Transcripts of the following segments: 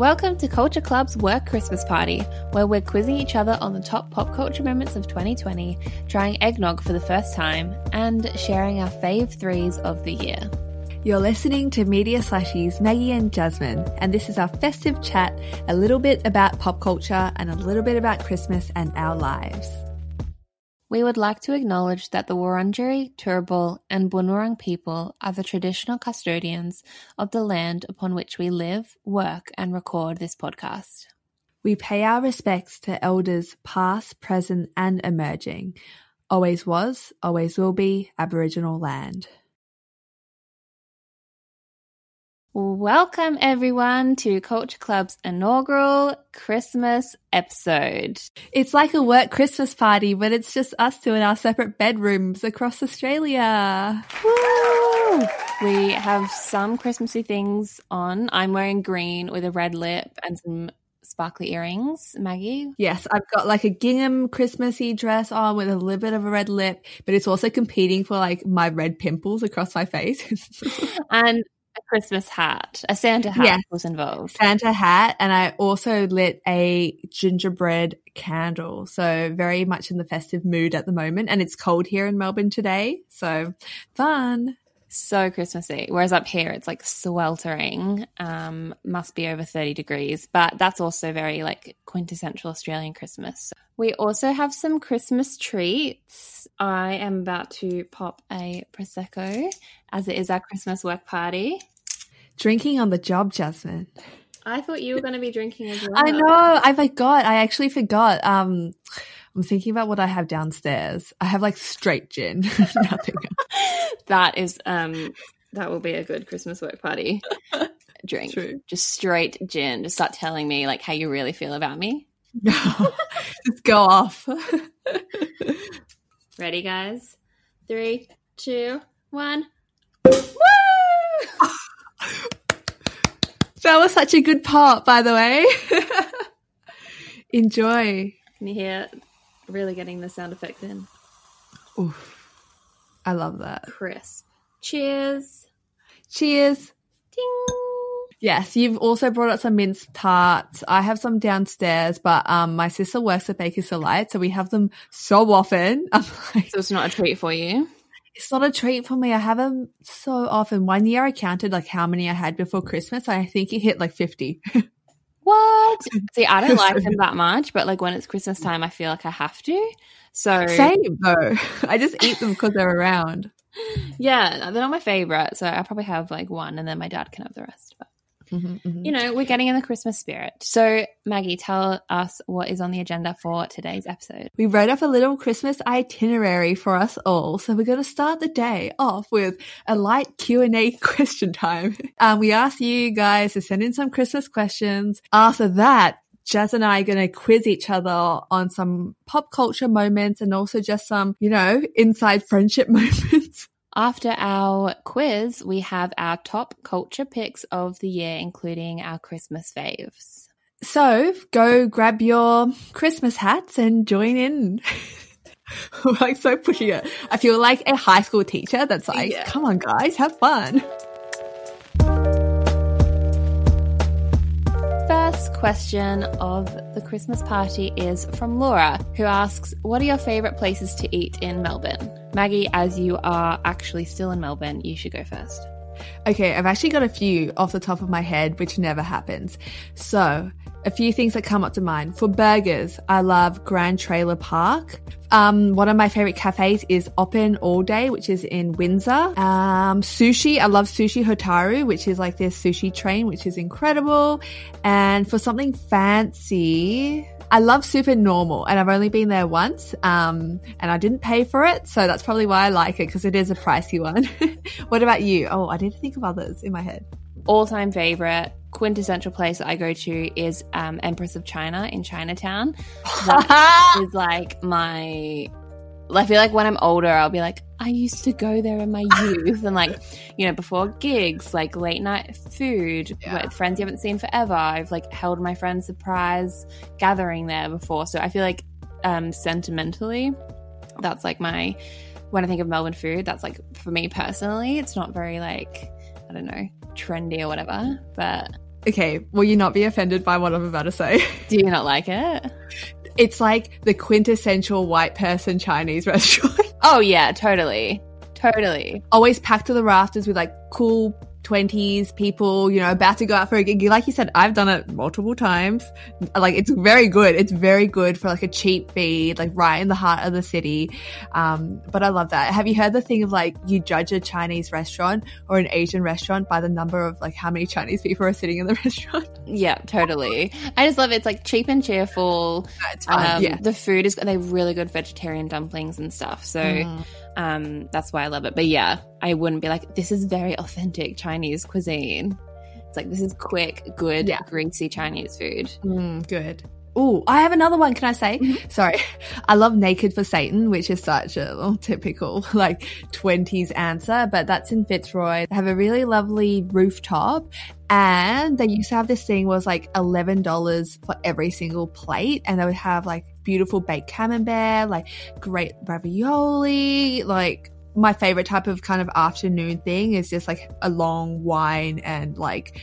Welcome to Culture Club's Work Christmas Party, where we're quizzing each other on the top pop culture moments of 2020, trying eggnog for the first time, and sharing our fave threes of the year. You're listening to Media Slashies, Maggie and Jasmine, and this is our festive chat a little bit about pop culture and a little bit about Christmas and our lives. We would like to acknowledge that the Wurundjeri, Turrbal, and Bunurong people are the traditional custodians of the land upon which we live, work, and record this podcast. We pay our respects to elders past, present, and emerging. Always was, always will be Aboriginal land. Welcome, everyone, to Culture Club's inaugural Christmas episode. It's like a work Christmas party, but it's just us two in our separate bedrooms across Australia. Woo! We have some Christmassy things on. I'm wearing green with a red lip and some sparkly earrings, Maggie. Yes, I've got like a gingham Christmassy dress on with a little bit of a red lip, but it's also competing for like my red pimples across my face. and a Christmas hat, a Santa hat yes. was involved. Santa hat, and I also lit a gingerbread candle. So very much in the festive mood at the moment, and it's cold here in Melbourne today, so fun. So Christmassy. Whereas up here it's like sweltering. Um, must be over 30 degrees, but that's also very like quintessential Australian Christmas. We also have some Christmas treats. I am about to pop a Prosecco as it is our Christmas work party. Drinking on the job, Jasmine. I thought you were going to be drinking as well. I know. I forgot. I actually forgot. Um, I'm thinking about what I have downstairs. I have like straight gin, nothing that is um that will be a good Christmas work party drink. True. Just straight gin. Just start telling me like how you really feel about me. No, just go off. Ready, guys? Three, two, one. Woo! That was such a good part, by the way. Enjoy. Can you hear really getting the sound effect in? Oof. I love that. Crisp. Cheers. Cheers. Ding. Yes, you've also brought up some mince tarts. I have some downstairs, but um, my sister works at Baker's Delight, so we have them so often. I'm like, so it's not a treat for you. It's not a treat for me. I have them so often. One year I counted like how many I had before Christmas. I think it hit like fifty. what? See, I don't like them that much, but like when it's Christmas time, I feel like I have to. So same though. I just eat them because they're around. Yeah, they're not my favorite, so I probably have like one, and then my dad can have the rest. But mm-hmm, mm-hmm. you know, we're getting in the Christmas spirit. So Maggie, tell us what is on the agenda for today's episode. We wrote up a little Christmas itinerary for us all, so we're going to start the day off with a light Q and A question time. Um, we asked you guys to send in some Christmas questions. After that, Jazz and I are going to quiz each other on some pop culture moments and also just some, you know, inside friendship moments. After our quiz, we have our top culture picks of the year, including our Christmas faves. So go grab your Christmas hats and join in. like so pushing it. I feel like a high school teacher that's like, yeah. come on guys, have fun. Question of the Christmas party is from Laura, who asks, What are your favourite places to eat in Melbourne? Maggie, as you are actually still in Melbourne, you should go first. Okay, I've actually got a few off the top of my head, which never happens. So, a few things that come up to mind. For burgers, I love Grand Trailer Park. Um, one of my favorite cafes is Open All Day, which is in Windsor. Um, sushi, I love Sushi Hotaru, which is like this sushi train, which is incredible. And for something fancy, I love Super Normal, and I've only been there once, um, and I didn't pay for it, so that's probably why I like it because it is a pricey one. what about you? Oh, I didn't think of others in my head. All time favorite quintessential place that I go to is um, Empress of China in Chinatown. That is like my. I feel like when I'm older, I'll be like, I used to go there in my youth, and like, you know, before gigs, like late night food yeah. with friends you haven't seen forever. I've like held my friend's surprise gathering there before, so I feel like um, sentimentally, that's like my. When I think of Melbourne food, that's like for me personally, it's not very like I don't know trendy or whatever, but Okay, will you not be offended by what I'm about to say? Do you not like it? It's like the quintessential white person Chinese restaurant. Oh yeah, totally. Totally. Always packed to the rafters with like cool 20s people, you know, about to go out for a gig. Like you said, I've done it multiple times. Like it's very good. It's very good for like a cheap fee, like right in the heart of the city. Um, but I love that. Have you heard the thing of like you judge a Chinese restaurant or an Asian restaurant by the number of like how many Chinese people are sitting in the restaurant? Yeah, totally. I just love it. It's like cheap and cheerful. Um, yeah. The food is, they have really good vegetarian dumplings and stuff. So, Mm. Um, that's why I love it. But yeah, I wouldn't be like, this is very authentic Chinese cuisine. It's like, this is quick, good, Yeah. greasy Chinese food. Mm, good. Oh, I have another one. Can I say? Mm-hmm. Sorry. I love Naked for Satan, which is such a little typical like 20s answer, but that's in Fitzroy. They have a really lovely rooftop and they used to have this thing was like $11 for every single plate and they would have like beautiful baked camembert, like great ravioli, like my favorite type of kind of afternoon thing is just like a long wine and like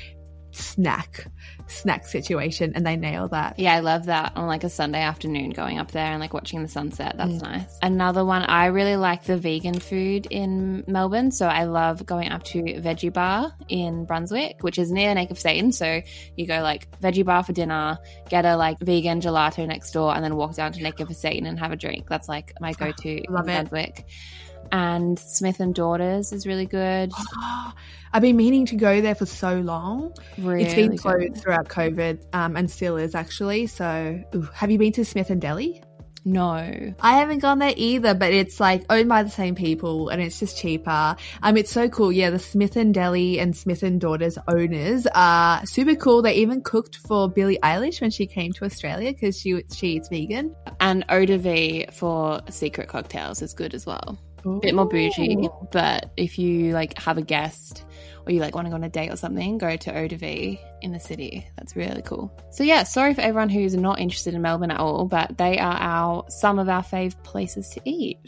snack snack situation and they nail that Yeah, I love that on like a Sunday afternoon going up there and like watching the sunset. That's Mm. nice. Another one, I really like the vegan food in Melbourne. So I love going up to Veggie Bar in Brunswick, which is near Naked of Satan. So you go like Veggie Bar for dinner, get a like vegan gelato next door, and then walk down to Naked for Satan and have a drink. That's like my go to in it. And Smith and Daughters is really good. I've been meaning to go there for so long. Really it's been good. closed throughout COVID um, and still is actually. So, ooh, have you been to Smith and Deli? No. I haven't gone there either, but it's like owned by the same people and it's just cheaper. Um, it's so cool. Yeah, the Smith and Deli and Smith and Daughters owners are super cool. They even cooked for Billie Eilish when she came to Australia because she she eats vegan. And Eau de Vie for secret cocktails is good as well. Bit more bougie, but if you like have a guest or you like want to go on a date or something, go to Eau de Vie in the city. That's really cool. So yeah, sorry for everyone who's not interested in Melbourne at all, but they are our some of our fave places to eat.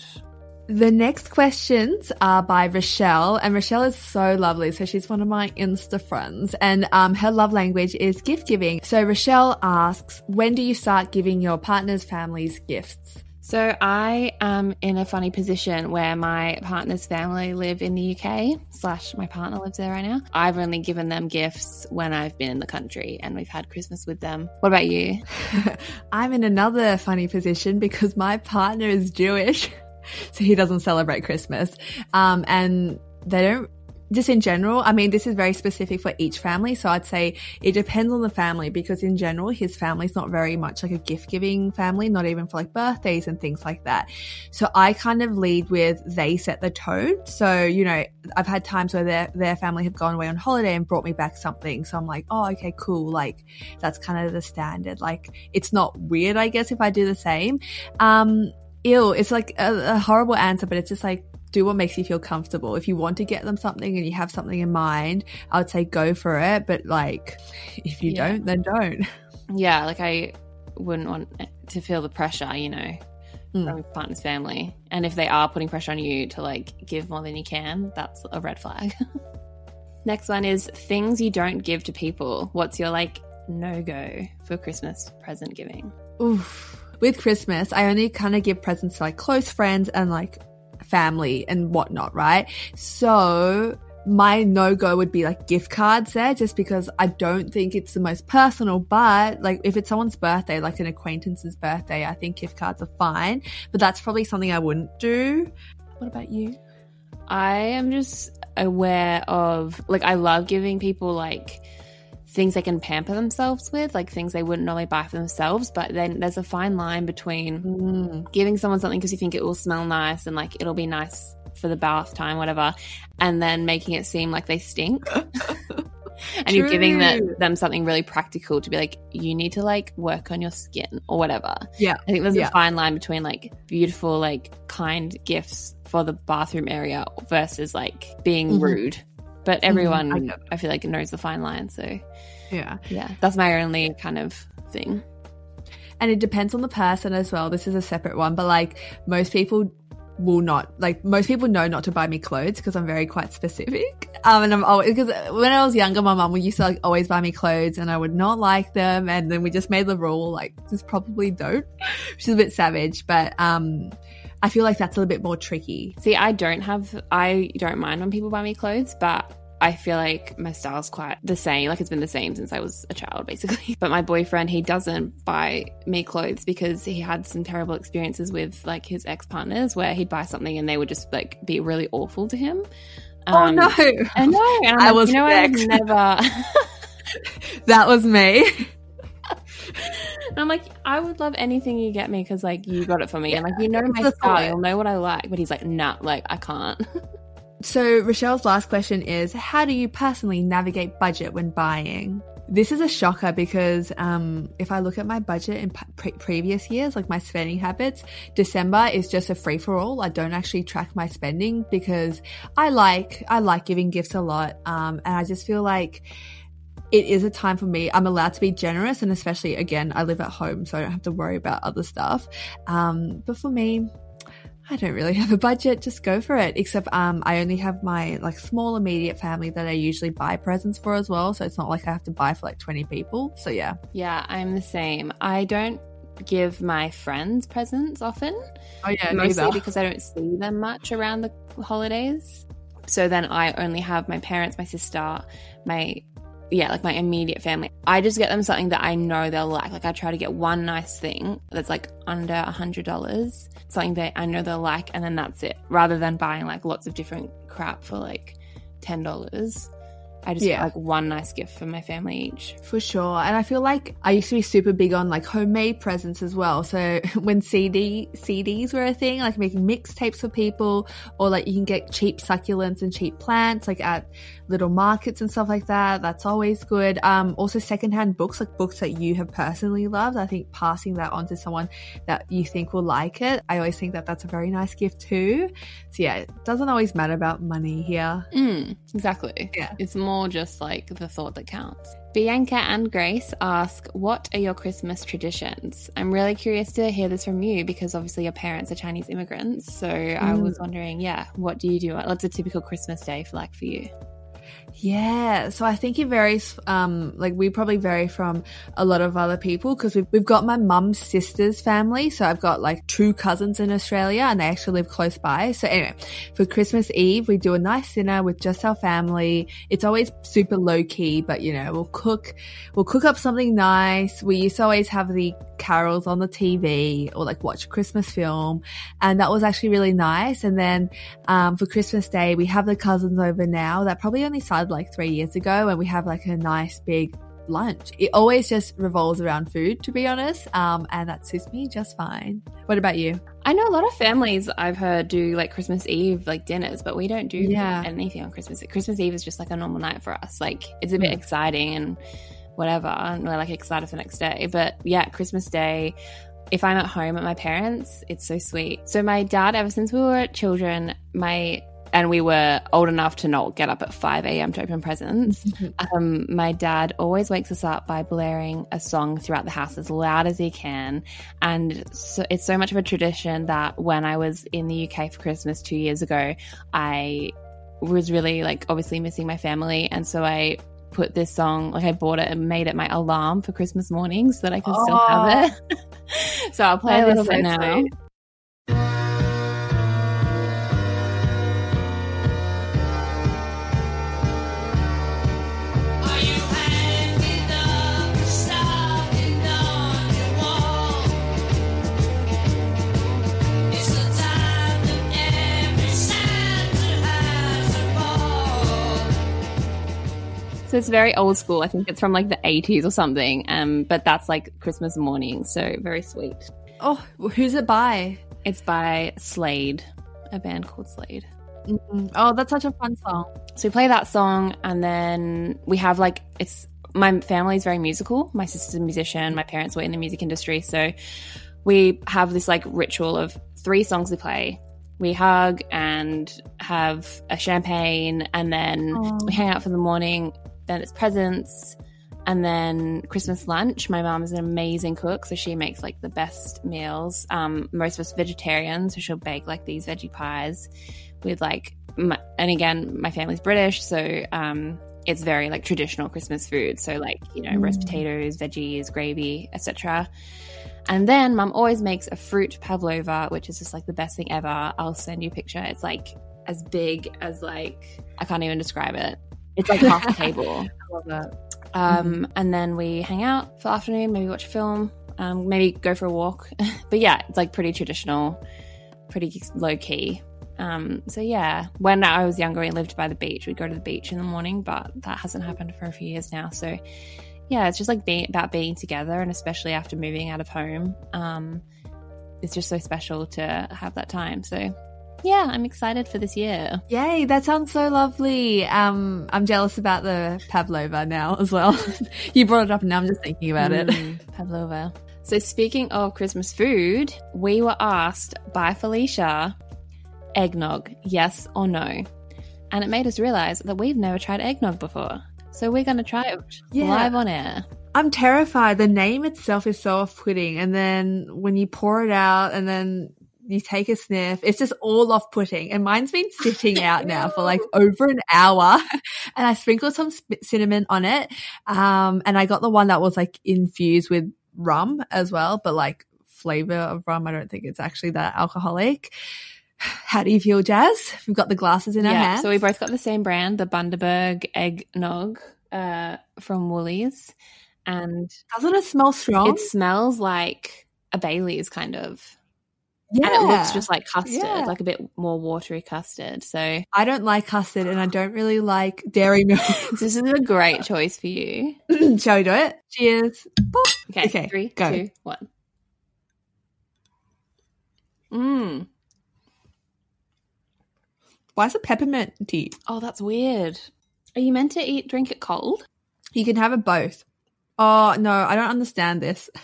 The next questions are by Rochelle, and Rochelle is so lovely. So she's one of my Insta friends, and um, her love language is gift giving. So Rochelle asks, when do you start giving your partner's families gifts? So I am in a funny position where my partner's family live in the UK, slash my partner lives there right now. I've only given them gifts when I've been in the country and we've had Christmas with them. What about you? I'm in another funny position because my partner is Jewish, so he doesn't celebrate Christmas. Um, and they don't, just in general, I mean, this is very specific for each family. So I'd say it depends on the family because in general, his family's not very much like a gift giving family, not even for like birthdays and things like that. So I kind of lead with they set the tone. So, you know, I've had times where their, their family have gone away on holiday and brought me back something. So I'm like, oh, okay, cool. Like that's kind of the standard. Like it's not weird, I guess, if I do the same. Um. It's like a, a horrible answer, but it's just like, do what makes you feel comfortable. If you want to get them something and you have something in mind, I would say go for it. But like, if you Yeah. don't, then don't. Yeah, like I wouldn't want to feel the pressure, you know, Mm. from your partner's family. And if they are putting pressure on you to like give more than you can, that's a red flag. Next one is things you don't give to people. What's your like no go for Christmas present giving? Oof. With Christmas, I only kind of give presents to like close friends and like family and whatnot, right? So my no go would be like gift cards there just because I don't think it's the most personal, but like if it's someone's birthday, like an acquaintance's birthday, I think gift cards are fine, but that's probably something I wouldn't do. What about you? I am just aware of like I love giving people like things they can pamper themselves with, like things they wouldn't normally buy for themselves. But then there's a fine line between Mm. giving someone something because you think it will smell nice and like it'll be nice for the bath time, whatever, and then making it seem like they stink. and you're giving them something really practical to be like, you need to like work on your skin or whatever. Yeah. I think there's Yeah. a fine line between like beautiful, like kind gifts for the bathroom area versus like being Mhm. rude. But everyone, I I, feel like, knows the fine line. So Yeah. yeah, that's my only kind of thing. And it depends on the person as well. This is a separate one, but like most people will not like most people know not to buy me clothes because I'm very quite specific. Um, and I'm always because when I was younger, my mum would used to like always buy me clothes, and I would not like them, and then we just made the rule like just probably don't, which is a bit savage, but um. I feel like that's a little bit more tricky. See, I don't have, I don't mind when people buy me clothes, but I feel like my style's quite the same. Like it's been the same since I was a child, basically. But my boyfriend, he doesn't buy me clothes because he had some terrible experiences with like his ex partners where he'd buy something and they would just like be really awful to him. Um, oh no! I know. And I'm I like, was you know, I've never. that was me. And I'm like, I would love anything you get me because like you got it for me, and like you know my style, you'll know what I like. But he's like, nah, like I can't. So, Rochelle's last question is How do you personally navigate budget when buying? This is a shocker because um, if I look at my budget in pre- previous years, like my spending habits, December is just a free for all. I don't actually track my spending because I like I like giving gifts a lot, um, and I just feel like it is a time for me. I'm allowed to be generous, and especially again, I live at home, so I don't have to worry about other stuff. Um, but for me, I don't really have a budget. Just go for it. Except, um, I only have my like small immediate family that I usually buy presents for as well. So it's not like I have to buy for like 20 people. So yeah. yeah, I'm the same. I don't give my friends presents often. Oh yeah, mostly because I don't see them much around the holidays. So then I only have my parents, my sister, my yeah, like my immediate family. I just get them something that I know they'll like. Like I try to get one nice thing that's like under a hundred dollars, something that I know they'll like, and then that's it. Rather than buying like lots of different crap for like ten dollars. I just Yeah. get like one nice gift for my family each. For sure. And I feel like I used to be super big on like homemade presents as well. So when CD CDs were a thing, like making mixtapes for people, or like you can get cheap succulents and cheap plants like at little markets and stuff like that. That's always good. Um also secondhand books, like books that you have personally loved. I think passing that on to someone that you think will like it. I always think that that's a very nice gift too. So yeah, it doesn't always matter about money here. Mm, exactly. Yeah. It's more just like the thought that counts. Bianca and Grace ask, What are your Christmas traditions? I'm really curious to hear this from you because obviously your parents are Chinese immigrants. So I Mm. was wondering, yeah, what do you do? What's a typical Christmas day for like for you? Yeah, so I think it varies. Um, like we probably vary from a lot of other people because we've we've got my mum's sister's family. So I've got like two cousins in Australia, and they actually live close by. So anyway, for Christmas Eve, we do a nice dinner with just our family. It's always super low key, but you know we'll cook, we'll cook up something nice. We used to always have the carols on the TV or like watch a Christmas film, and that was actually really nice. And then um, for Christmas Day, we have the cousins over now. That probably only started like three years ago, and we have like a nice big lunch. It always just revolves around food, to be honest, um, and that suits me just fine. What about you? I know a lot of families I've heard do like Christmas Eve like dinners, but we don't do Yeah. anything on Christmas. Christmas Eve is just like a normal night for us. Like it's a bit Mm. exciting and whatever, and we're like excited for the next day. But yeah, Christmas Day. If I'm at home at my parents, it's so sweet. So my dad, ever since we were children, my and we were old enough to not get up at 5 a.m. to open presents. Um, my dad always wakes us up by blaring a song throughout the house as loud as he can. And so it's so much of a tradition that when I was in the UK for Christmas two years ago, I was really like obviously missing my family. And so I put this song, like I bought it and made it my alarm for Christmas morning so that I could still have it. so I'll play a That is little so bit now. sweet. So it's very old school. I think it's from like the 80s or something. Um, but that's like Christmas morning. So very sweet. Oh, who's it by? It's by Slade, a band called Slade. Mm, Oh, that's such a fun song. So we play that song, and then we have like it's my family is very musical. My sister's a musician. My parents were in the music industry, so we have this like ritual of three songs we play. We hug and have a champagne, and then we hang out for the morning. Then it's presents, And then Christmas lunch, my mom is an amazing cook, so she makes like the best meals. Um, most of us vegetarian, so she'll bake like these veggie pies with like, my, and again, my family's British, so um, it's very like traditional Christmas food. So like you know, roast potatoes, veggies, gravy, etc. And then mum always makes a fruit pavlova, which is just like the best thing ever. I'll send you a picture. It's like as big as like I can't even describe it. It's like half a table. love that. Um, and then we hang out for the afternoon, maybe watch a film, um, maybe go for a walk. but yeah, it's like pretty traditional, pretty low key. Um, so yeah, when I was younger and lived by the beach, we'd go to the beach in the morning, but that hasn't happened for a few years now. So yeah, it's just like being about being together, and especially after moving out of home, um, it's just so special to have that time. So yeah, I'm excited for this year. Yay, that sounds so lovely. Um, I'm jealous about the pavlova now as well. you brought it up and now I'm just thinking about it. Mm, pavlova. So speaking of Christmas food, we were asked by Felicia, eggnog, yes or no? And it made us realize that we've never tried eggnog before. So we're going to try it Yeah. live on air. I'm terrified. The name itself is so off-putting, and then when you pour it out, and then you take a sniff, it's just all off-putting. And mine's been sitting out now for like over an hour, and I sprinkled some cinnamon on it. Um, and I got the one that was like infused with rum as well, but like flavor of rum. I don't think it's actually that alcoholic. How do you feel, Jazz? We've got the glasses in our Yeah, hands. so we both got the same brand, the Bundaberg eggnog uh, from Woolies. And Doesn't it smell strong? it smells like a Bailey's kind of. Yeah. And it looks just like custard, Yeah. like a bit more watery custard. So I don't like custard, and I don't really like dairy milk. this is a great choice for you. Shall we do it? Cheers. Okay, Okay, three, go. two, one. Mmm. Why is it peppermint tea? Oh, that's weird. Are you meant to eat drink it cold? You can have it both. Oh no, I don't understand this.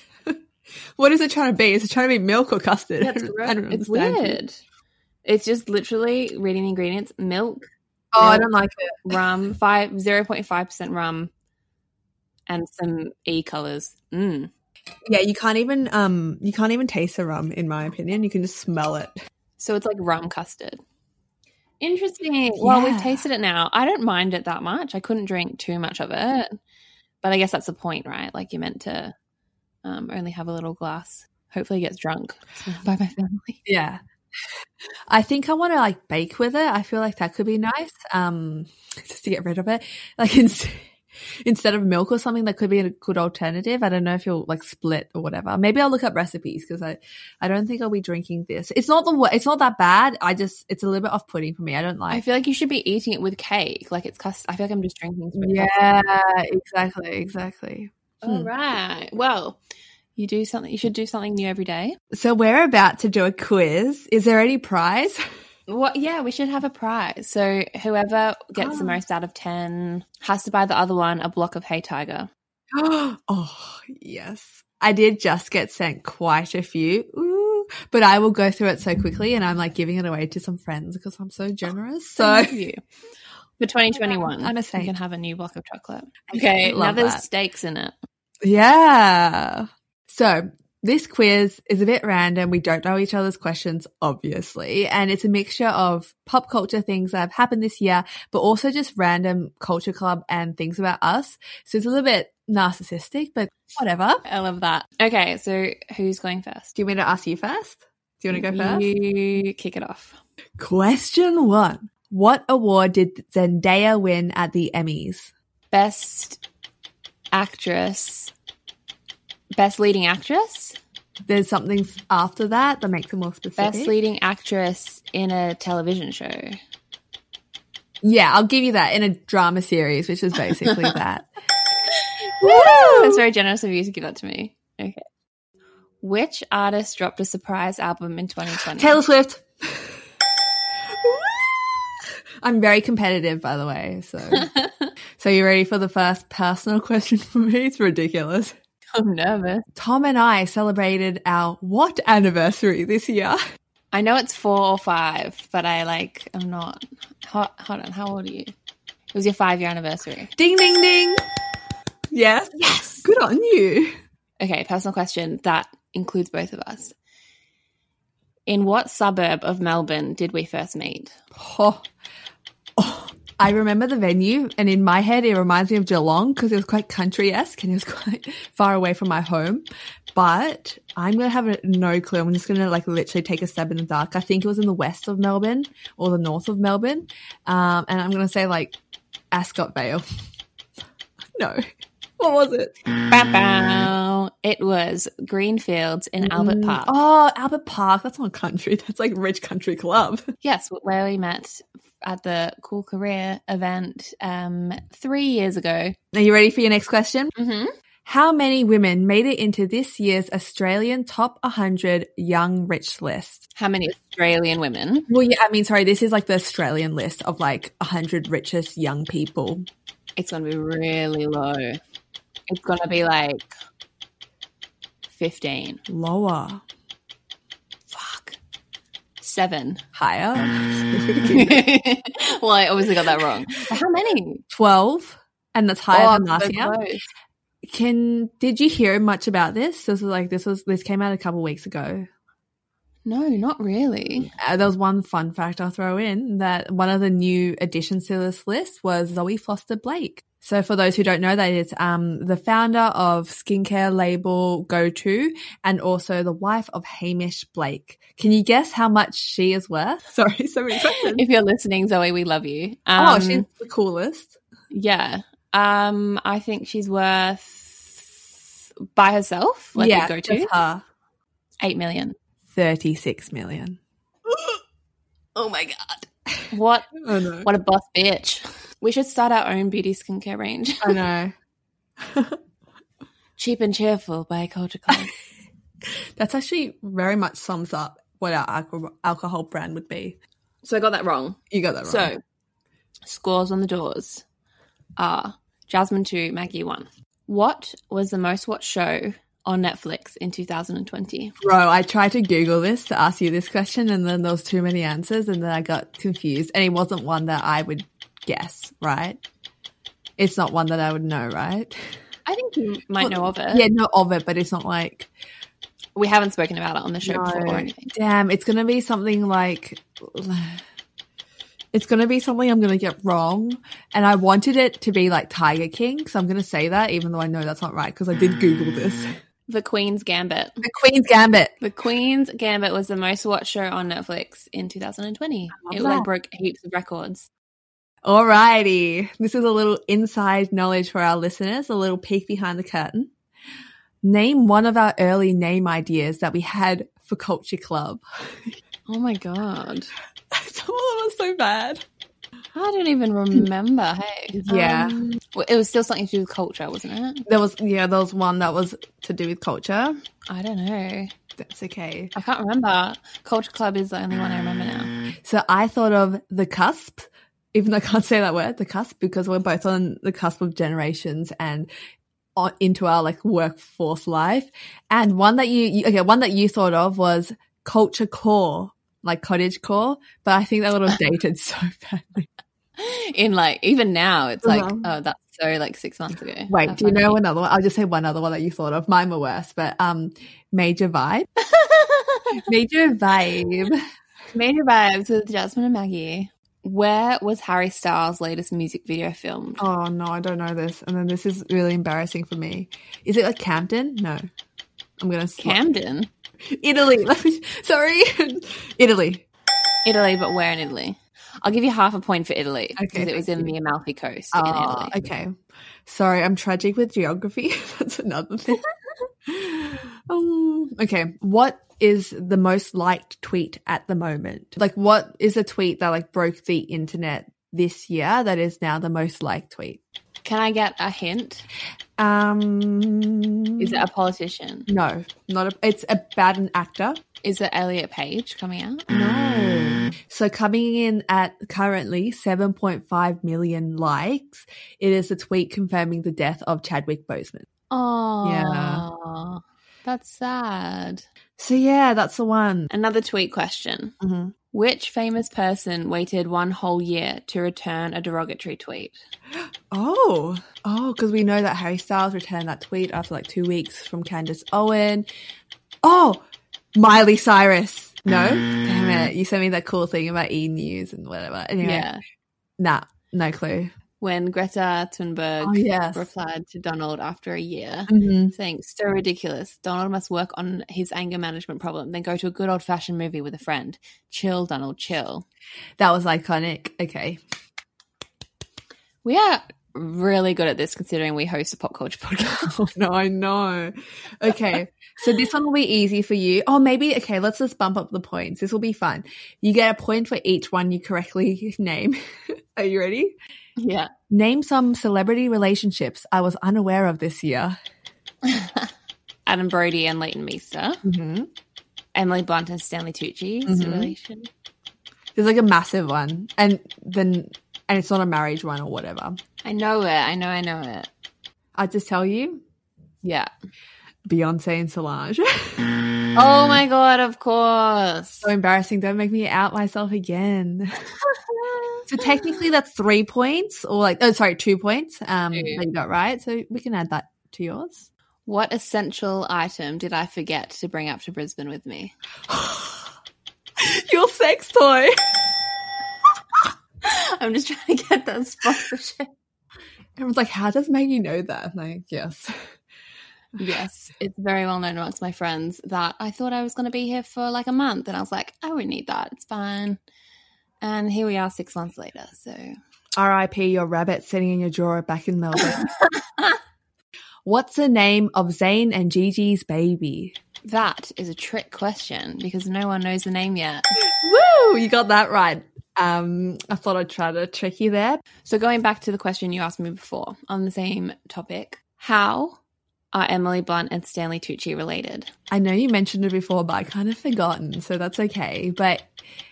what is it trying to be? Is it trying to be milk or custard? That's It's weird. It's just literally reading the ingredients: milk, Oh, I don't like it. rum, five zero point five percent rum, and some e colors. Mm. Yeah, you can't even um you can't even taste the rum in my opinion. You can just smell it. So it's like rum custard. Interesting. Well, we've tasted it now. I don't mind it that much. I couldn't drink too much of it, but I guess that's the point, right? Like you're meant to um, only have a little glass. Hopefully, gets drunk by my family. Yeah. I think I want to like bake with it. I feel like that could be nice. Um, just to get rid of it. Like in, instead of milk or something, that could be a good alternative. I don't know if you'll like split or whatever. Maybe I'll look up recipes because I, I don't think I'll be drinking this. It's not the it's not that bad. I just it's a little bit off putting for me. I don't like. I feel like you should be eating it with cake. Like it's cust. I feel like I'm just drinking. Yeah, exactly, exactly. All Hmm. right. Well, you do something. You should do something new every day. So we're about to do a quiz. Is there any prize? What? Yeah, we should have a prize. So whoever gets the Oh. most out of ten has to buy the other one a block of Hey Tiger. oh, yes. I did just get sent quite a few. Ooh, but I will go through it so quickly and I'm like giving it away to some friends because I'm so generous. So you. For 2021, I'm a you saint. can have a new block of chocolate. Okay, now there's that. stakes in it. Yeah. So this quiz is a bit random. We don't know each other's questions, obviously. And it's a mixture of pop culture things that have happened this year, but also just random culture club and things about us. So it's a little bit narcissistic, but whatever. I love that. Okay, so who's going first? Do you want me to ask you first? Do you want to go first? You kick it off. Question one. What award did Zendaya win at the Emmys? Best actress. Best leading actress. There's something after that that makes it more specific. Best leading actress in a television show. yeah, I'll give you that in a drama series, which is basically that. That's very generous of you to give that to me. Okay. Which artist dropped a surprise album in 2020? Taylor Swift. I'm very competitive, by the way. So, so you ready for the first personal question for me? It's ridiculous. I'm nervous. Tom and I celebrated our what anniversary this year? I know it's four or five, but I like, I'm not. Hold, hold on, how old are you? It was your five year anniversary. Ding, ding, ding. Yes. Yes. Good on you. Okay, personal question that includes both of us. In what suburb of Melbourne did we first meet? Oh. I remember the venue, and in my head, it reminds me of Geelong because it was quite country esque and it was quite far away from my home. But I'm gonna have a, no clue. I'm just gonna like literally take a stab in the dark. I think it was in the west of Melbourne or the north of Melbourne, um, and I'm gonna say like Ascot Vale. no, what was it? Bow, bow. It was Greenfields in Albert Mm, Park. Oh, Albert Park. That's not country. That's like rich country club. Yes, where we met at the Cool Career event um, three years ago. Are you ready for your next question? Mm-hmm. How many women made it into this year's Australian Top 100 Young Rich list? How many Australian women? Well, yeah, I mean, sorry, this is like the Australian list of like 100 richest young people. It's going to be really low. It's going to be like 15. Lower. Fuck. Seven. Higher. well, I obviously got that wrong. But how many? 12. And that's higher Oh, than last so year. close. Can, did you hear much about this? This was like, this was, this came out a couple weeks ago. No, not really. Uh, there was one fun fact I'll throw in that one of the new additions to this list was Zoe Foster Blake. So for those who don't know, that is um, the founder of skincare label Go To and also the wife of Hamish Blake. Can you guess how much she is worth? Sorry, so many questions. If you're listening, Zoe, we love you. oh, Um, she's the coolest. yeah. Um, I think she's worth by herself. Like yeah, go to her. eight million. 36 million. Oh my god! What? Oh no. What a boss bitch. We should start our own beauty skincare range. I know. Cheap and cheerful by Culture Club. That's actually very much sums up what our alcohol, alcohol brand would be. so I got that wrong. You got that wrong. So scores on the doors are Jasmine two, Maggie one. What was the most watched show on Netflix in 2020? Bro, I tried to Google this to ask you this question, and then there was too many answers, and then I got confused. And it wasn't one that I would guess, right? It's not one that I would know, right? I think you might know of it. Yeah, know of it, but it's not like, We haven't spoken about it on the show No. before or anything. damn, it's gonna be something like, it's gonna be something I'm gonna get wrong. And I wanted it to be like Tiger King, so I'm gonna say that, even though I know that's not right because I did Google this. Mm. The Queen's Gambit. The Queen's Gambit. The Queen's Gambit was the most watched show on Netflix in 2020. love It like broke heaps of records. Alrighty. This is a little inside knowledge for our listeners, a little peek behind the curtain. Name one of our early name ideas that we had for Culture Club. Oh my god. Some of them are so bad. I don't even remember. Hey. Yeah. Um, well, it was still something to do with culture, wasn't it? There was, yeah, there was one that was to do with culture. I don't know. That's okay. I can't remember. Culture Club is the only one I remember now. So I thought of the cusp, even though I can't say that word, the cusp, because we're both on the cusp of generations and on, into our like workforce life. And one that you, you, okay, one that you thought of was culture core, like cottage core, but I think that would have dated so badly. In like, even now, it's like, Uh-huh. oh, that's so like six months ago. Wait, do you know another one? I'll just say one other one that you thought of. Mine were worse, but um, major vibe, major vibe. Major vibes with Jasmine and Maggie. Where was Harry Styles' latest music video filmed? Oh no, I don't know this, and then this is really embarrassing for me. Is it like Camden? No, I'm gonna sl- Camden, Italy. Sorry, Italy. Italy, but where in Italy? I'll give you half a point for Italy Okay, because it was in thank the Amalfi Coast in Ah, Italy. okay. Sorry, I'm tragic with geography. That's another thing. um, okay, what is the most liked tweet at the moment? Like, what is a tweet that like broke the internet this year that is now the most liked tweet? Can I get a hint? Um, Is it a politician? no, not a. It's about an actor. Is it Elliot Page coming out? No. So coming in at currently 7.5 million likes, it is a tweet confirming the death of Chadwick Boseman. Oh, yeah. that's sad. So yeah, that's the one. Another tweet question. hmm Which famous person waited one whole year to return a derogatory tweet? Oh, oh, because we know that Harry Styles returned that tweet after like two weeks from Candace Owen. Oh, Miley Cyrus. No, damn it! You sent me that cool thing about E News and whatever. Anyway, Yeah. nah, no clue. When Greta Thunberg Oh, yes. replied to Donald after a year, Mhm. saying, So ridiculous. Donald must work on his anger management problem, then go to a good old fashioned movie with a friend. Chill, Donald, chill. That was iconic. Okay, We are really good at this considering we host a pop culture podcast. Oh, no, I know. Okay, so this one will be easy for you. Oh, maybe okay. Let's just bump up the points. This will be fun. You get a point for each one you correctly name. Are you ready? yeah. Name some celebrity relationships I was unaware of this year. Adam Brody and Leighton Meester. Mm-hmm. Emily Blunt and Stanley Tucci's Mhm. relation. There's like a massive one, and then and it's not a marriage one or whatever. I know it. I know I know it. I just tell you, Yeah. Beyonce and Solange. Oh my god, of course. so embarrassing. Don't make me out myself again. so technically, that's three points, or like oh, sorry, two points. Um, Two. that you got right. So we can add that to yours. What essential item did I forget to bring up to Brisbane with me? Your sex toy. I'm just trying to get that sponsorship. Everyone's like, how does Maggie know that? I'm like, yes. Yes, it's very well known amongst my friends that I thought I was going to be here for like a month, and I was like, I wouldn't need that. It's fine. And here we are, six months later. So R.I.P. Your rabbit sitting in your drawer back in Melbourne. What's the name of Zayn and Gigi's baby? that is a trick question because no one knows the name yet. Woo! You got that right. Um, I thought I'd try to trick you there. So going back to the question you asked me before on the same topic, how are Emily Blunt and Stanley Tucci related? I know you mentioned it before, but I kind of forgotten, so that's okay. But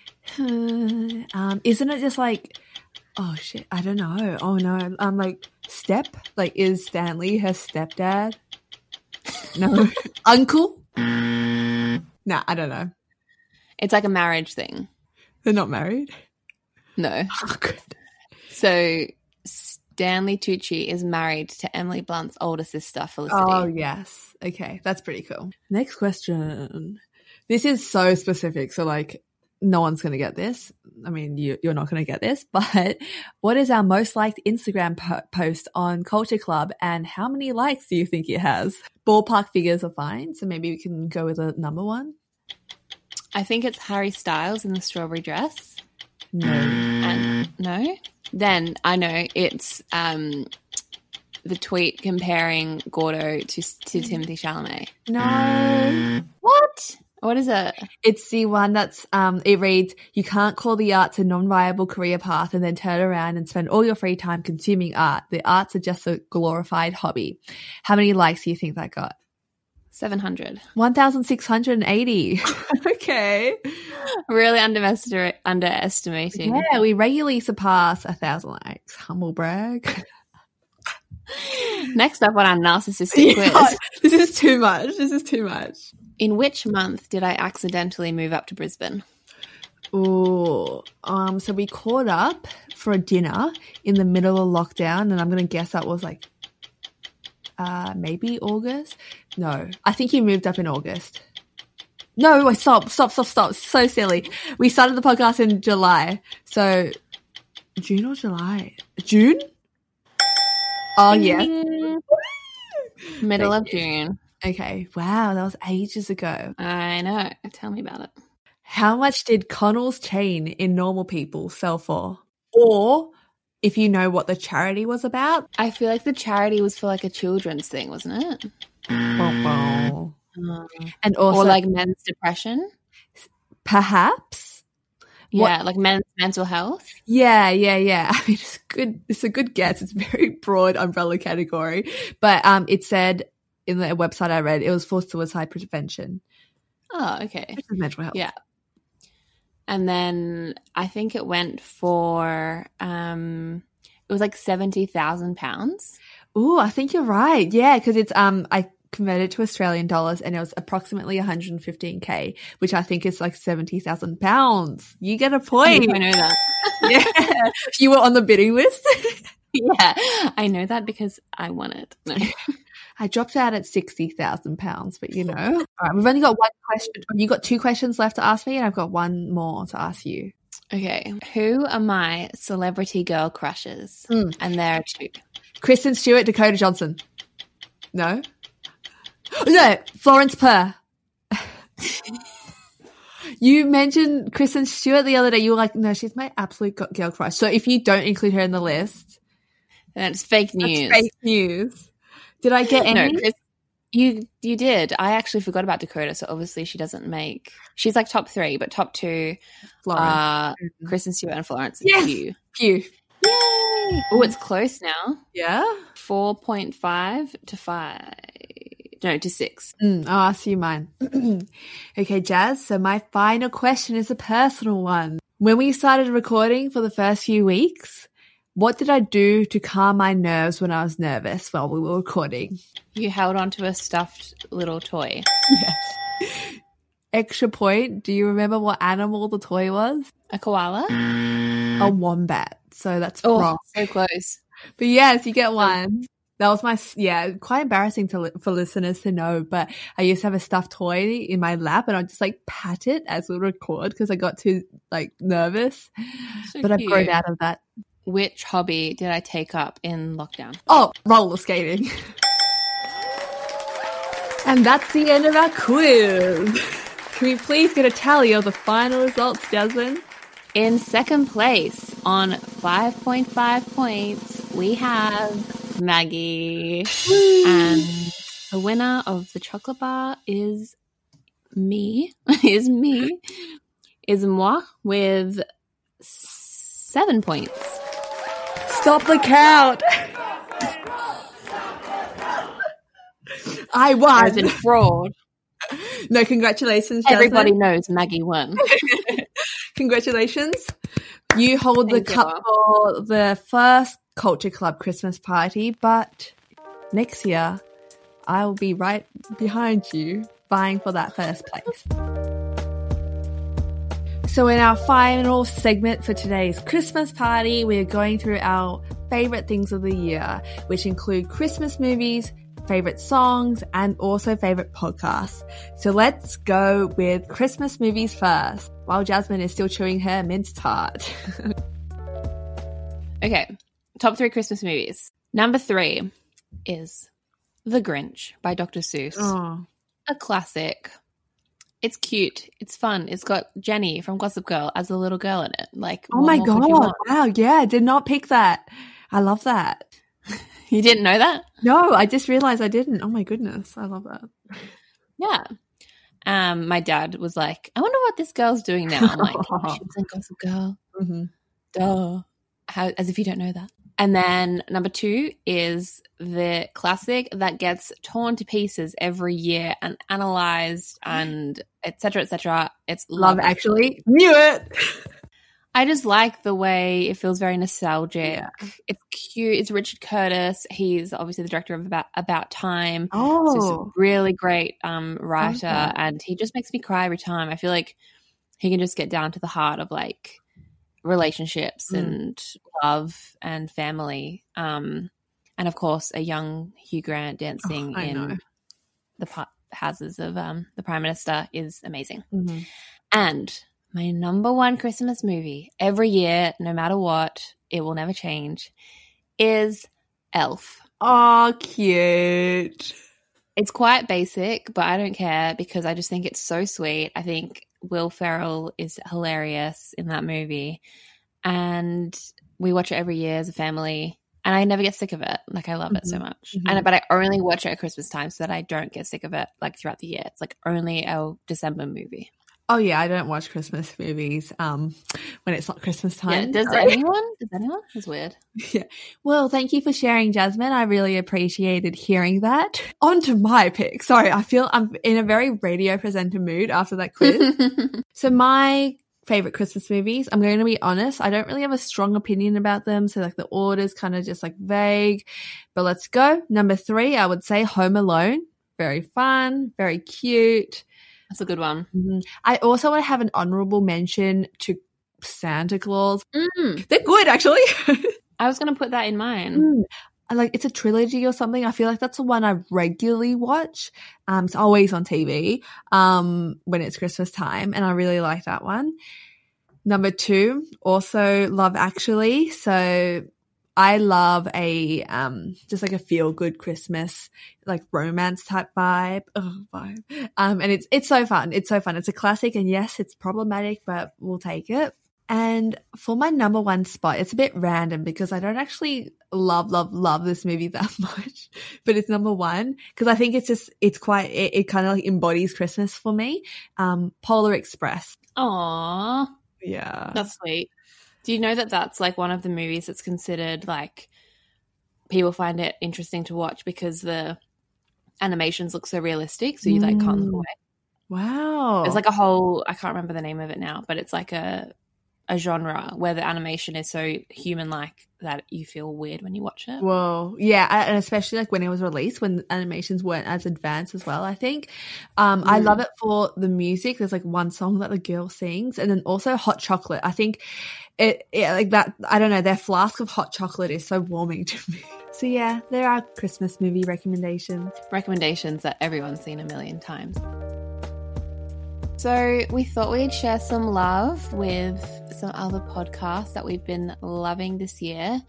um, isn't it just like, oh shit, I don't know. Oh no, I'm like step. Like, is Stanley her stepdad? No, uncle. Nah, I don't know. It's like a marriage thing. They're not married. No. Oh. So Stanley Tucci is married to Emily Blunt's older sister, Felicity. Oh yes. Okay, that's pretty cool. Next question. This is so specific, so like no one's going to get this. I mean, you, you're not going to get this, but what is our most liked Instagram po- post on Culture Club and how many likes do you think it has? Ballpark figures are fine, so maybe we can go with a number one. I think it's Harry Styles in the strawberry dress. No. And no? Then I know it's um the tweet comparing Gordo to to Timothée Chalamet. No. What? What is it? It's the one that's um it reads you can't call the arts a non-viable career path and then turn around and spend all your free time consuming art. The arts are just a glorified hobby. How many likes do you think that got? 700. 1680. okay. Really underestimate, underestimating. Yeah, we regularly surpass a thousand likes. Humble brag. Next up on our narcissistic Yeah, quiz. this is too much. This is too much. In which month did I accidentally move up to Brisbane? Ooh, um, so we caught up for a dinner in the middle of lockdown, and I'm gonna guess that was like, uh, maybe August. No, I think you moved up in August. No, wait, stop, stop, stop, stop. So silly. We started the podcast in July, so June or July? June? Oh yeah. Middle Thank of June. Okay. Wow, that was ages ago. I know. Tell me about it. How much did Connell's chain in Normal People sell for? Or if you know what the charity was about, I feel like the charity was for like a children's thing, wasn't it? And also or like men's depression. perhaps, What- Yeah, like men's mental health. yeah, yeah, yeah. I mean, it's good. It's a good guess. It's a very broad umbrella category, but um, it said in the website I read it was for suicide prevention, Oh, okay. mental health. Yeah. And then I think it went for um it was like seventy thousand pounds. Ooh, I think you're right. Yeah, because it's um, I converted to Australian dollars and it was approximately 115k, which I think is like 70,000 pounds. You get a point. I know that. yeah. You were on the bidding list. yeah, I know that because I won it. No. I dropped out at 60,000 pounds, but you know, all right, we've only got one question. You've got two questions left to ask me and I've got one more to ask you. Okay, who are my celebrity girl crushes? Mm. And there are two. Kristen Stewart, Dakota Johnson. No? No, Florence Purr. you mentioned Kristen Stewart the other day. You were like, no, she's my absolute girl crush. So if you don't include her in the list, That's fake that's news. fake news. Did I get No, any? Chris, you you did. I actually forgot about Dakota, so obviously she doesn't make. She's like top three, but top two Florence. are mm-hmm. Kristen Stewart and Florence Yes. Pugh. Pugh. Yay! Oh, it's close now. Yeah? Four point five to five. No, to six. Mm, I'll ask you mine. okay, Jas. So my final question is a personal one. When we started recording for the first few weeks, what did I do to calm my nerves when I was nervous while we were recording? You held onto a stuffed little toy. Yes. Extra point. Do you remember what animal the toy was? A koala. A wombat. So that's Oh, wrong. so close. But yes, you get one. That was my yeah, quite embarrassing to for listeners to know. But I used to have a stuffed toy in my lap, and I'd just like pat it as we record because I got too like nervous. So but I've grown out of that. Which hobby did I take up in lockdown? Oh, roller skating. and that's the end of our quiz. Can we please get a tally of the final results, Jasmine? In second place on 5.5 points, we have Maggie. And the winner of the chocolate bar is me. is me. Is moi with seven points. Stop the count. I As in fraud. No, congratulations, Jasmine. Everybody knows Maggie won. Congratulations. You hold the Thank you. cup for the first Culture Club Christmas party, but next year I will be right behind you vying for that first place. So, in our final segment for today's Christmas party, we are going through our favorite things of the year, which include Christmas movies, favorite songs, and also favorite podcasts. So, let's go with Christmas movies first, while Jasmine is still chewing her mince tart. Okay, top three Christmas movies. Number three is The Grinch by Dr. Seuss. oh, a classic. It's cute. It's fun. It's got Jenny from Gossip Girl as a little girl in it. Like, oh my more could you god! Wow, yeah, I did not pick that. I love that. You didn't know that? No, I just realized I didn't. Oh my goodness, I love that. Yeah. Um, my dad was like, "I wonder what this girl's doing now." I'm like, "She was in Gossip Girl." Mm-hmm. Duh. How, as if you don't know that. And then number two is the classic that gets torn to pieces every year and analyzed and etc. etc. It's Love Love Actually, knew it. I just like the way it feels very nostalgic. Yeah. It's cute. It's Richard Curtis. He's obviously the director of About About Time. So he's a Oh, really great um, writer, that. and he just makes me cry every time. I feel like he can just get down to the heart of like relationships Mm. and love and family. Um, and of course, a young Hugh Grant dancing Oh, I know. in the pa- houses of um, the Prime Minister is amazing. Mhm. And my number one Christmas movie every year, no matter what, it will never change, is Elf. oh, cute. It's quite basic, but I don't care because I just think it's so sweet. I think Will Ferrell is hilarious in that movie. And we watch it every year as a family. And I never get sick of it. Like I love it so Mhm. much. Mhm. And but I only watch it at Christmas time so that I don't get sick of it like throughout the year. It's like only a December movie. Oh yeah, I don't watch Christmas movies um when it's not Christmas Yeah, time. does Sorry. anyone? Does anyone? It's weird. Yeah. Well, thank you for sharing, Jasmine. I really appreciated hearing that. On to my pick. Sorry, I feel I'm in a very radio presenter mood after that quiz. so my favorite Christmas movies, I'm going to be honest, I don't really have a strong opinion about them. So like the order's kind of just like vague. But let's go. Number three, I would say Home Alone Very fun, very cute. That's a good one. Mhm. I also want to have an honorable mention to Santa Claus. Mm, They're good, actually. I was going to put that in mine. Mm. Like it's a trilogy or something. I feel like that's the one I regularly watch. Um, it's always on TV. Um, when it's Christmas time, and I really like that one. Number two, also Love Actually. So I love a um just like a feel good Christmas like romance type vibe. Oh, vibe. Um, and it's it's so fun. It's so fun. It's a classic, and yes, it's problematic, but we'll take it. And for my number one spot, it's a bit random because I don't actually love, love, love this movie that much, but it's number one because I think it's just, it's quite, it, it kind of like embodies Christmas for me. Um, Polar Express. Aw, Yeah. that's sweet. Do you know that that's like one of the movies that's considered like people find it interesting to watch because the animations look so realistic, so you like can't look Mm. away. Wow. It's like a whole I can't remember the name of it now, but it's like a a genre where the animation is so human like that you feel weird when you watch it. Well, Yeah. And especially like when it was released, when animations weren't as advanced as well, I think. Um, I Mm. love it for the music. There's like one song that the girl sings and then also hot chocolate. I think it, yeah, like that, I don't know, their flask of hot chocolate is so warming to me. So yeah, there are Christmas movie recommendations. Recommendations that everyone's seen a million times. So we thought we'd share some love with some other podcasts that we've been loving this year.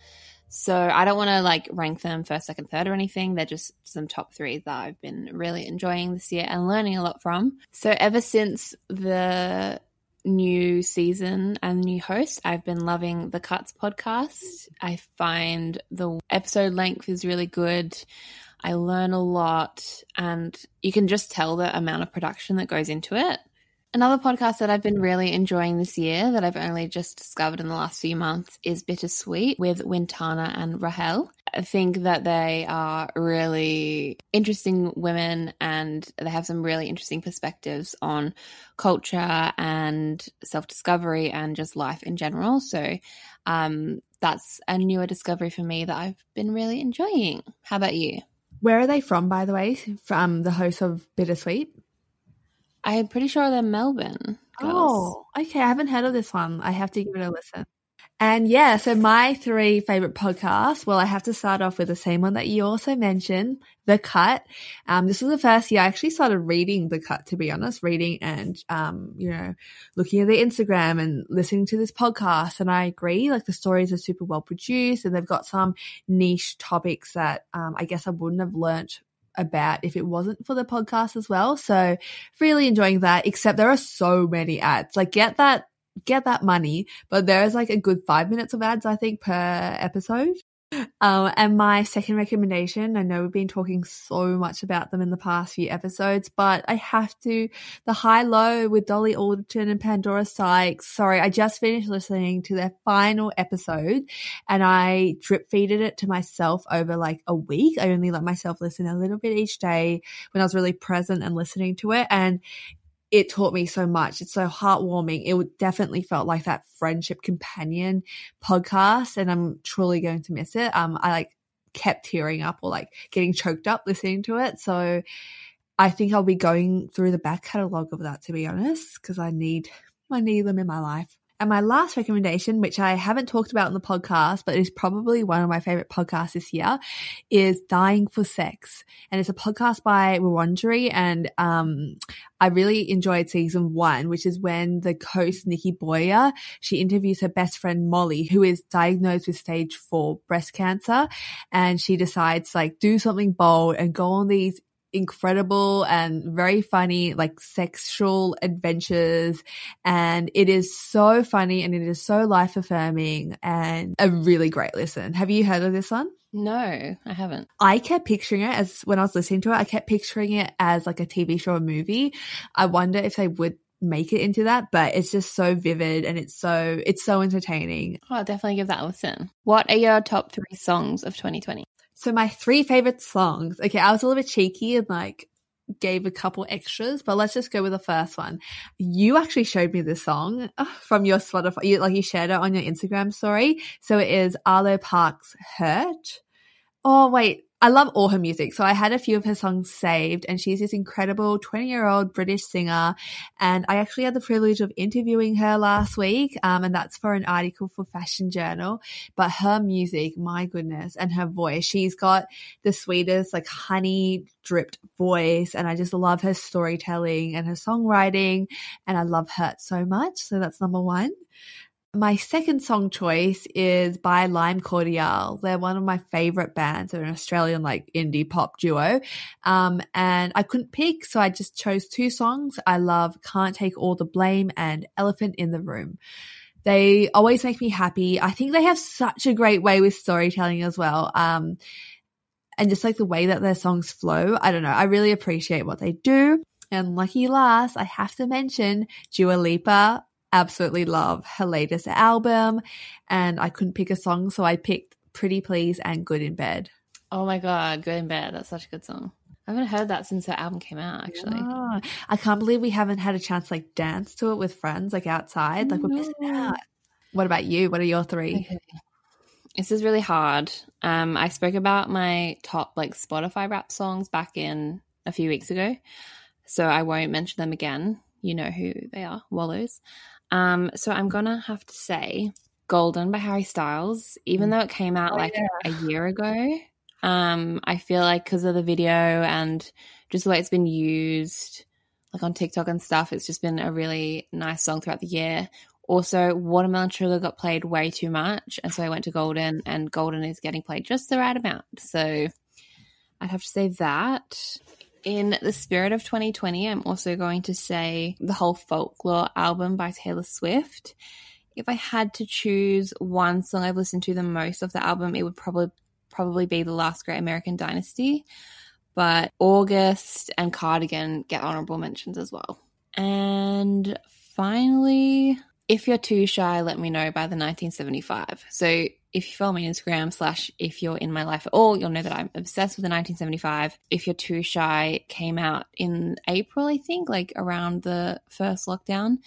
So I don't want to like rank them first, second, third or anything. They're just some top three that I've been really enjoying this year and learning a lot from. So ever since the new season and new host, I've been loving the Cuts podcast. I find the episode length is really good. I learn a lot and you can just tell the amount of production that goes into it. Another podcast that I've been really enjoying this year that I've only just discovered in the last few months is Bittersweet with Wintana and Rahel. I think that they are really interesting women and they have some really interesting perspectives on culture and self discovery and just life in general. So um, that's a newer discovery for me that I've been really enjoying. How about you? Where are they from, by the way? From the host of Bittersweet? I'm pretty sure they're Melbourne. Girls. Oh, okay. I haven't heard of this one. I have to give it a listen. And yeah, so my three favorite podcasts. Well, I have to start off with the same one that you also mentioned, The Cut. Um, this was the first year I actually started reading The Cut, to be honest, reading and, um, you know, looking at the Instagram and listening to this podcast. And I agree, like the stories are super well produced and they've got some niche topics that, um, I guess I wouldn't have learnt about if it wasn't for the podcast as well. So really enjoying that, except there are so many ads. Like get that get that money, but there is like a good five minutes of ads, I think, per episode. Um, and my second recommendation, I know we've been talking so much about them in the past few episodes, but I have to, the high low with Dolly Alderton and Pandora Sykes. Sorry, I just finished listening to their final episode and I drip feeded it to myself over like a week. I only let myself listen a little bit each day when I was really present and listening to it. And it taught me so much. It's so heartwarming. It definitely felt like that friendship companion podcast, and I'm truly going to miss it. Um, I like kept tearing up or like getting choked up listening to it. So I think I'll be going through the back catalogue of that to be honest, because I need I need them in my life. And my last recommendation, which I haven't talked about in the podcast, but is probably one of my favorite podcasts this year, is Dying for Sex. And it's a podcast by Wondery. And um, I really enjoyed season one, which is when the host, Nikki Boyer, she interviews her best friend, Molly, who is diagnosed with stage four breast cancer. And she decides, like, do something bold and go on these incredible and very funny like sexual adventures and it is so funny and it is so life affirming and a really great listen. Have you heard of this one? No, I haven't. I kept picturing it as when I was listening to it, I kept picturing it as like a TV show or movie. I wonder if they would make it into that, but it's just so vivid and it's so it's so entertaining. Oh, I'll definitely give that a listen. What are your top three songs of 2020? So my three favorite songs. Okay, I was a little bit cheeky and like gave a couple extras, but let's just go with the first one. You actually showed me this song uh, from your Spotify, you, like you shared it on your Instagram story. So it is Arlo Parks Hurt. Oh wait, I love all her music. So I had a few of her songs saved and she's this incredible 20 year old British singer. And I actually had the privilege of interviewing her last week. Um, and that's for an article for Fashion Journal. But her music, my goodness, and her voice, she's got the sweetest, like honey dripped voice. And I just love her storytelling and her songwriting. And I love her so much. So that's number one. My second song choice is by Lime Cordiale. They're one of my favorite bands. They're an Australian like indie pop duo. Um, and I couldn't pick, so I just chose two songs. I love Can't Take All the Blame and Elephant in the Room. They always make me happy. I think they have such a great way with storytelling as well. Um, and just like the way that their songs flow. I don't know. I really appreciate what they do. And lucky last, I have to mention Dua Lipa absolutely love her latest album and I couldn't pick a song, so I picked Pretty Please and Good in Bed. Oh my god, Good in Bed. That's such a good song. I haven't heard that since her album came out, actually. Yeah. I can't believe we haven't had a chance to like dance to it with friends, like outside. Like we're missing out. What about you? What are your three? Okay. This is really hard. Um, I spoke about my top like Spotify rap songs back in a few weeks ago, so I won't mention them again. You know who they are, Wallows. Um, so I'm gonna have to say "Golden" by Harry Styles, even though it came out Oh, like yeah. a year ago. Um, I feel like because of the video and just the way it's been used, like on TikTok and stuff, it's just been a really nice song throughout the year. Also, Watermelon Sugar got played way too much, and so I went to Golden, and Golden is getting played just the right amount. So I'd have to say that. In the spirit of 2020, I'm also going to say the whole Folklore album by Taylor Swift. If I had to choose one song I've listened to the most of the album, it would probably probably be The Last Great American Dynasty. But August and Cardigan get honorable mentions as well. And finally, if you're too shy, let me know by the 1975. So if you follow me on Instagram slash if you're in my life at all, you'll know that I'm obsessed with the 1975. If you're too shy came out in April, I think, like around the first lockdown.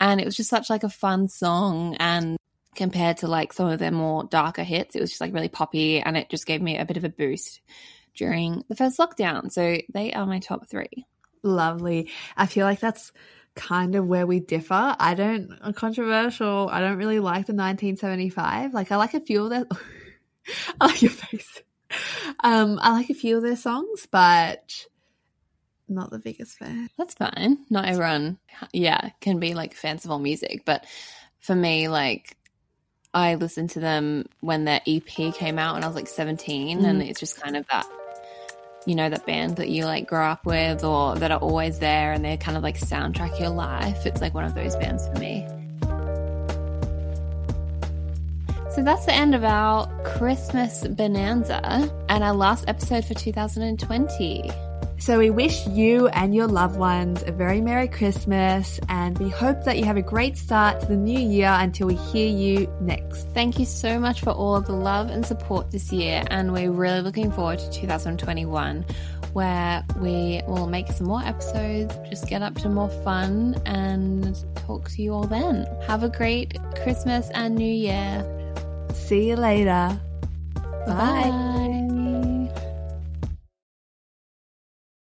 And it was just such like a fun song and compared to like some of their more darker hits, it was just like really poppy and it just gave me a bit of a boost during the first lockdown. So they are my top three. Lovely. I feel like that's kind of where we differ. I don't controversial. I don't really like the 1975. Like I like a few of their I like your face. Um I like a few of their songs, but not the biggest fan. That's fine. Not everyone, yeah, can be like fans of all music. But for me, like, I listened to them when their EP came out when I was like 17, and it's just kind of that, you know, that band that you like grow up with or that are always there and they're kind of like soundtrack your life. It's like one of those bands for me. So that's the end of our Christmas bonanza and our last episode for 2020. So we wish you and your loved ones a very Merry Christmas and we hope that you have a great start to the new year until we hear you next. Thank you so much for all of the love and support this year, and we're really looking forward to 2021, where we will make some more episodes, just get up to more fun, and talk to you all then. Have a great Christmas and New Year. See you later. Bye.